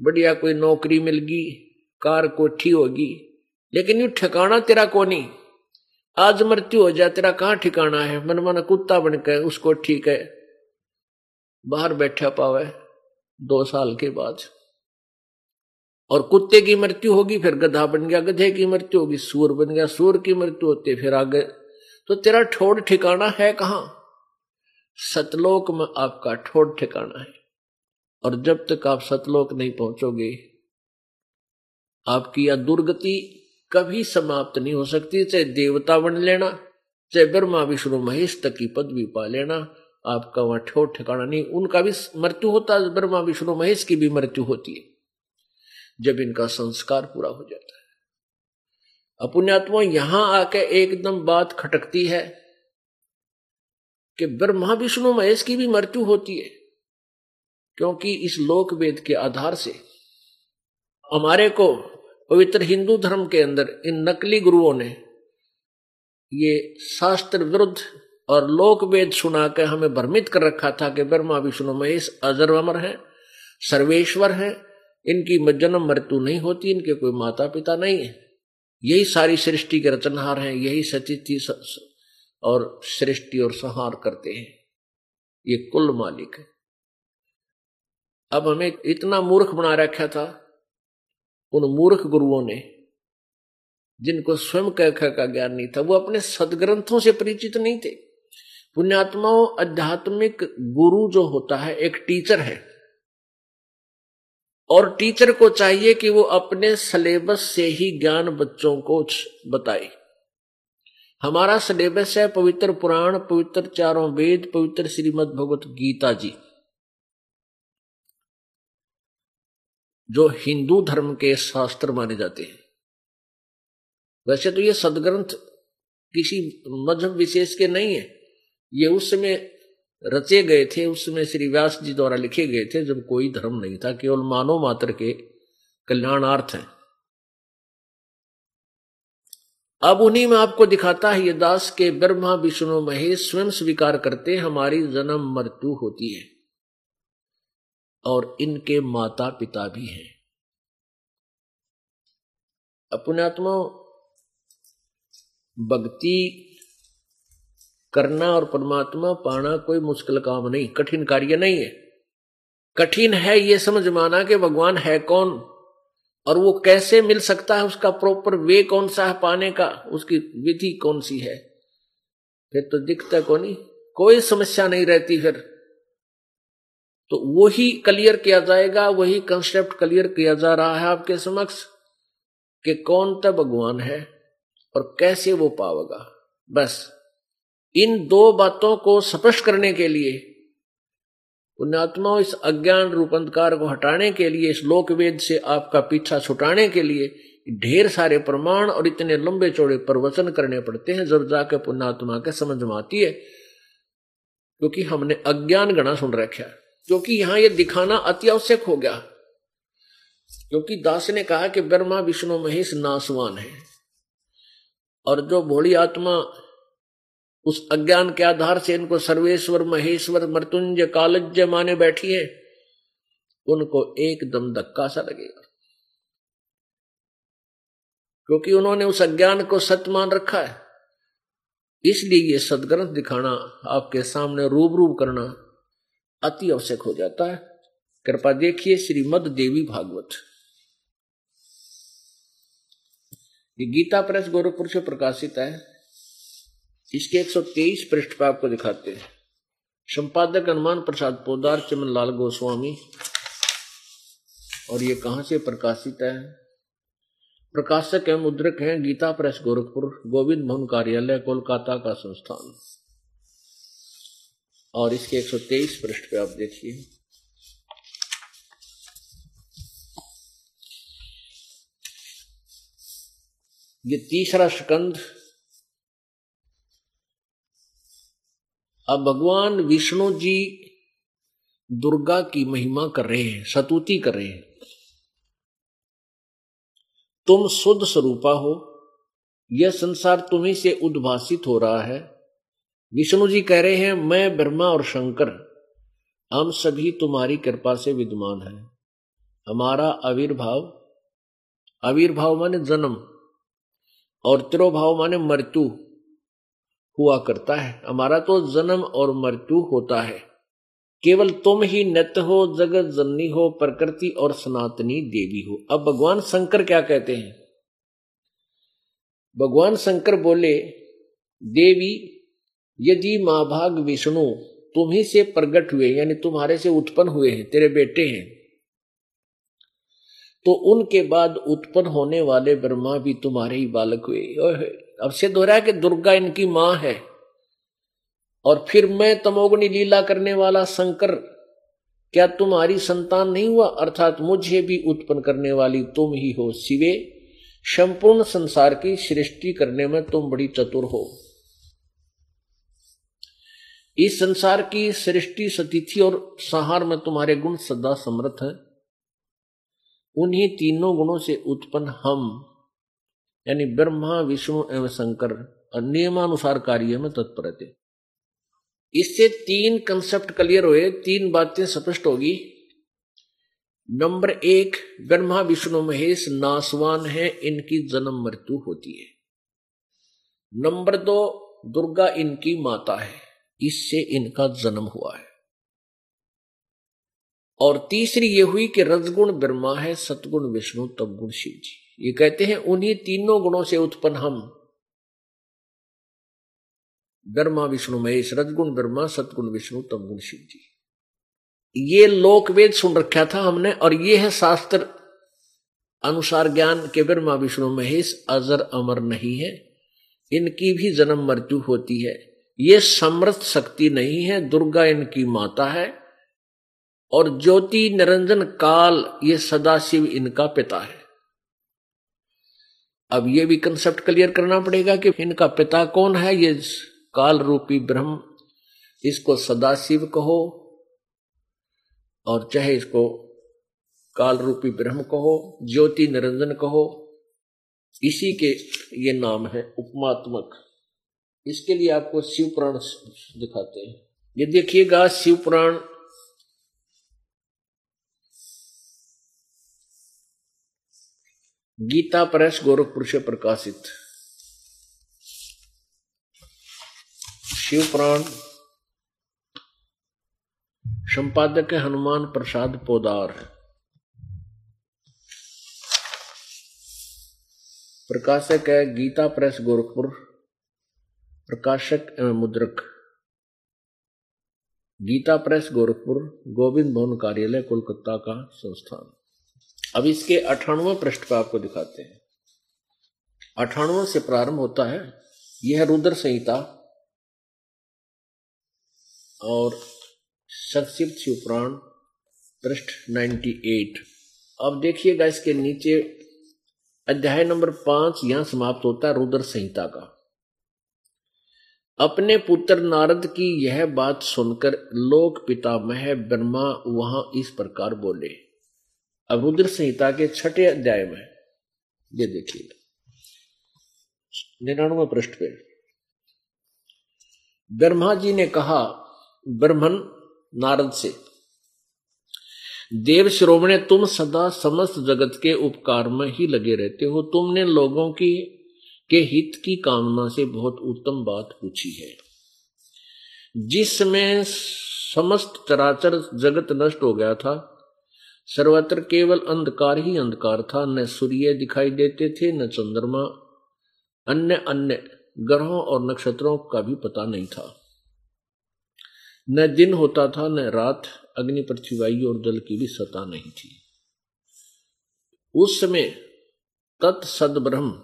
बढ़िया कोई नौकरी मिल गई कार कोठी होगी, लेकिन यू ठिकाना तेरा को नहीं आज मृत्यु हो जाए तेरा कहाँ ठिकाना है? मन मन कुत्ता बनकर उसको ठीक है बाहर बैठा पावे। दो साल के बाद। और कुत्ते की मृत्यु होगी, फिर गधा बन गया, गधे की मृत्यु होगी, सूर बन गया, सूर की मृत्यु होती, फिर आगे। तो तेरा ठोड़ ठिकाना है कहाँ? सतलोक में आपका ठोड़ ठिकाना है। और जब तक आप सतलोक नहीं पहुंचोगे, आपकी यह दुर्गति कभी समाप्त नहीं हो सकती। चाहे देवता बन लेना, चाहे ब्रह्मा, विष्णु, महेश तक की पदवी पा लेना आपका वहाँ ठोर ठिकाना नहीं, उनका भी मृत्यु होता है, ब्रह्मा, विष्णु, महेश की भी मृत्यु होती है। जब इनका संस्कार पूरा हो जाता है। अपुण्यात्मा यहाँ आके एकदम बात खटकती है कि ब्रह्मा, विष्णु, महेश की भी मृत्यु होती है, क्योंकि इस लोक वेद के आधार से हमारे को पवित्र हिंदू धर्म के अंदर इन नकली गुरुओं ने ये शास्त्र विरुद्ध और लोक वेद सुना के हमें भ्रमित कर रखा था कि ब्रह्मा, विष्णु, महेश अजर अमर है, सर्वेश्वर है, इनकी जन्म मृत्यु नहीं होती, इनके कोई माता पिता नहीं है। यही सारी सृष्टि के रचनहार हैं, यही सचिति और सृष्टि और संहार करते हैं। ये कुल मालिक है। अब हमें इतना मूर्ख बना रखा था, उन मूर्ख गुरुओं ने, जिनको स्वयं कह का ज्ञान नहीं था, वो अपने सदग्रंथों से परिचित नहीं थे। पुण्यात्माओं आध्यात्मिक गुरु जो होता है, एक टीचर है। और टीचर को चाहिए कि वो अपने सिलेबस से ही ज्ञान बच्चों को बताए। हमारा सिलेबस है पवित्र पुराण, पवित्र चारों वेद, पवित्र श्रीमद भगवत गीता जी। जो हिंदू धर्म के शास्त्र माने जाते हैं। वैसे तो ये सदग्रंथ किसी मज़हब विशेष के नहीं है। ये उस समय रचे गए थे, उस समय श्री व्यास जी द्वारा लिखे गए थे जब कोई धर्म नहीं था, केवल मानव मात्र के कल्याणार्थ है। अब उन्हीं में आपको दिखाता है ये दास के ब्रह्मा, विष्णु, महेश स्वयं स्वीकार करते हमारी जन्म मृत्यु होती है और इनके माता पिता भी हैं। अपने आत्मा भक्ति करना और परमात्मा पाना कोई मुश्किल काम नहीं, कठिन कार्य नहीं है। कठिन है ये समझ माना कि भगवान है कौन और वो कैसे मिल सकता है उसका प्रॉपर वे कौन सा है पाने का, उसकी विधि कौन सी है? फिर तो दिखता को नहीं कोई समस्या नहीं रहती फिर। तो वही क्लियर किया जाएगा, वही कंसेप्ट क्लियर किया जा रहा है आपके समक्ष कि कौन तब भगवान है और कैसे वो पावेगा। बस। इन दो बातों को स्पष्ट करने के लिए पुण्यात्मा इस अज्ञान रूप अंधकार को हटाने के लिए, इस लोक वेद से आपका पीछा छुटाने के लिए ढेर सारे प्रमाण और इतने लंबे चौड़े प्रवचन करने पड़ते हैं, जब जाके पुण्यात्मा के समझ में आती है, क्योंकि हमने अज्ञान गणा सुन रखा क्योंकि यहाँ यह दिखाना अति आवश्यक हो गया। क्योंकि दास ने कहा कि ब्रह्मा, विष्णु, महेश नासवान है। और जो भोली आत्मा उस अज्ञान के आधार से इनको सर्वेश्वर, महेश्वर, मृत्युंजय, कालज्य माने बैठी है। उनको एकदम धक्का सा लगेगा। क्योंकि उन्होंने उस अज्ञान को सत्य मान रखा है। इसलिए ये सदग्रंथ दिखाना, आपके सामने रूब रूब करना अति आवश्यक हो जाता है। कृपा देखिए श्रीमद देवी भागवत। ये गीता प्रेस गोरखपुर से प्रकाशित है। इसके 123 पृष्ठ पर आपको दिखाते हैं। संपादक हनुमान प्रसाद पोदार चमन लाल गोस्वामी। और ये कहाँ से प्रकाशित है? प्रकाशक एवं मुद्रक हैं, गीता प्रेस, गोरखपुर, गोविंद भवन कार्यालय, कोलकाता का संस्थान। और इसके 123 पृष्ठ पे आप देखिए। ये तीसरा स्कंद अब भगवान विष्णु जी दुर्गा की महिमा कर रहे हैं, सतुति कर रहे हैं। तुम शुद्ध स्वरूपा हो, यह संसार तुम्ही से उद्भासित हो रहा है। विष्णु जी कह रहे हैं, मैं ब्रह्मा और शंकर, हम सभी तुम्हारी कृपा से विद्यमान है। हमारा आविर्भाव आविर्भाव माने जन्म, और तिरोभाव माने मृत्यु। हुआ करता है। हमारा तो जन्म और मृत्यु होता है। केवल तुम ही नत हो, जगत जननी हो, प्रकृति और सनातनी देवी हो। अब भगवान शंकर क्या कहते हैं? भगवान शंकर बोले, देवी, यदि माँ भाग विष्णु तुम ही से प्रकट हुए, यानी तुम्हारे से उत्पन्न हुए हैं, तेरे बेटे हैं तो उनके बाद उत्पन्न होने वाले ब्रह्मा भी तुम्हारे ही बालक हुए। अब सिद्ध हो रहा है कि दुर्गा इनकी माँ है। और फिर मैं तमोगनी लीला करने वाला शंकर, क्या तुम्हारी संतान नहीं हुआ? अर्थात मुझे भी उत्पन्न करने वाली तुम ही हो शिवे। संपूर्ण संसार की सृष्टि करने में तुम बड़ी चतुर हो। इस संसार की सृष्टि सतिथि और संहार में तुम्हारे गुण सदा समर्थ है। उन्हीं तीनों गुणों से उत्पन्न हम यानी ब्रह्मा, विष्णु एवं शंकर नियमानुसार कार्य में तत्पर थे। इससे तीन कंसेप्ट क्लियर हुए, तीन बातें स्पष्ट होगी। नंबर एक, ब्रह्मा, विष्णु, महेश नासवान है, इनकी जन्म मृत्यु होती है। नंबर दो, दुर्गा इनकी माता है, इससे इनका जन्म हुआ है। और तीसरी ये हुई कि रजगुण ब्रह्मा है, सतगुण विष्णु तब गुण शिव जी। ये कहते हैं, उन्हीं तीनों गुणों से उत्पन्न हम। ब्रह्मा, विष्णु, महेश, रजगुण, ब्रह्मा सतगुण विष्णु, तमगुण, शिव जी। ये लोकवेद सुन रखा था हमने, और ये है शास्त्र अनुसार ज्ञान के ब्रह्मा, विष्णु, महेश अजर अमर नहीं है। इनकी भी जन्म मृत्यु होती है। ये समर्थ शक्ति नहीं है, दुर्गा इनकी माता है। और ज्योति, निरंजन, काल, ये सदाशिव इनका पिता है। अब ये भी कंसेप्ट क्लियर करना पड़ेगा कि इनका पिता कौन है? ये काल रूपी ब्रह्म। इसको सदाशिव कहो और चाहे इसको काल रूपी ब्रह्म कहो, ज्योति निरंजन कहो। इसी के ये नाम है उपमात्मक। इसके लिए आपको शिव पुराण दिखाते हैं। ये देखिएगा शिव पुराण गीता प्रेस गोरखपुर से प्रकाशित। शिव पुराण संपादक है हनुमान प्रसाद पोदार। प्रकाशक है गीता प्रेस गोरखपुर। प्रकाशक एवं मुद्रक। गीता प्रेस गोरखपुर, गोविंद भवन कार्यालय, कोलकाता का संस्थान। अब इसके अठानवे पृष्ठ पर आपको दिखाते हैं। अठानवे से प्रारंभ होता है। यह रुद्र संहिता और संक्षिप्त शिवपुराण पृष्ठ 98 अब देखिएगा इसके नीचे अध्याय नंबर पाँच यहाँ समाप्त होता है रुद्र संहिता का। अपने पुत्र नारद की यह बात सुनकर लोक पितामह ब्रह्मा वहाँ इस प्रकार बोले अब रुद्र संहिता के छठे अध्याय में। ये देखिए। निन्यानवे पृष्ठ पे। ब्रह्मा जी ने कहा, ब्रह्मन, नारद से, देव श्रोमणे तुम सदा समस्त जगत के उपकार में ही लगे रहते हो। तुमने लोगों की, के हित की कामना से बहुत उत्तम बात पूछी है। जिसमें समस्त चराचर जगत नष्ट हो गया था सर्वत्र केवल अंधकार ही अंधकार था। न सूर्य दिखाई देते थे, न चंद्रमा। अन्य अन्य ग्रहों और नक्षत्रों का भी पता नहीं था। न दिन होता था, न रात। अग्नि, पृथ्वी, वायु और जल की भी सता नहीं थी। उस समय तत्सद ब्रह्म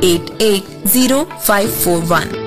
880541.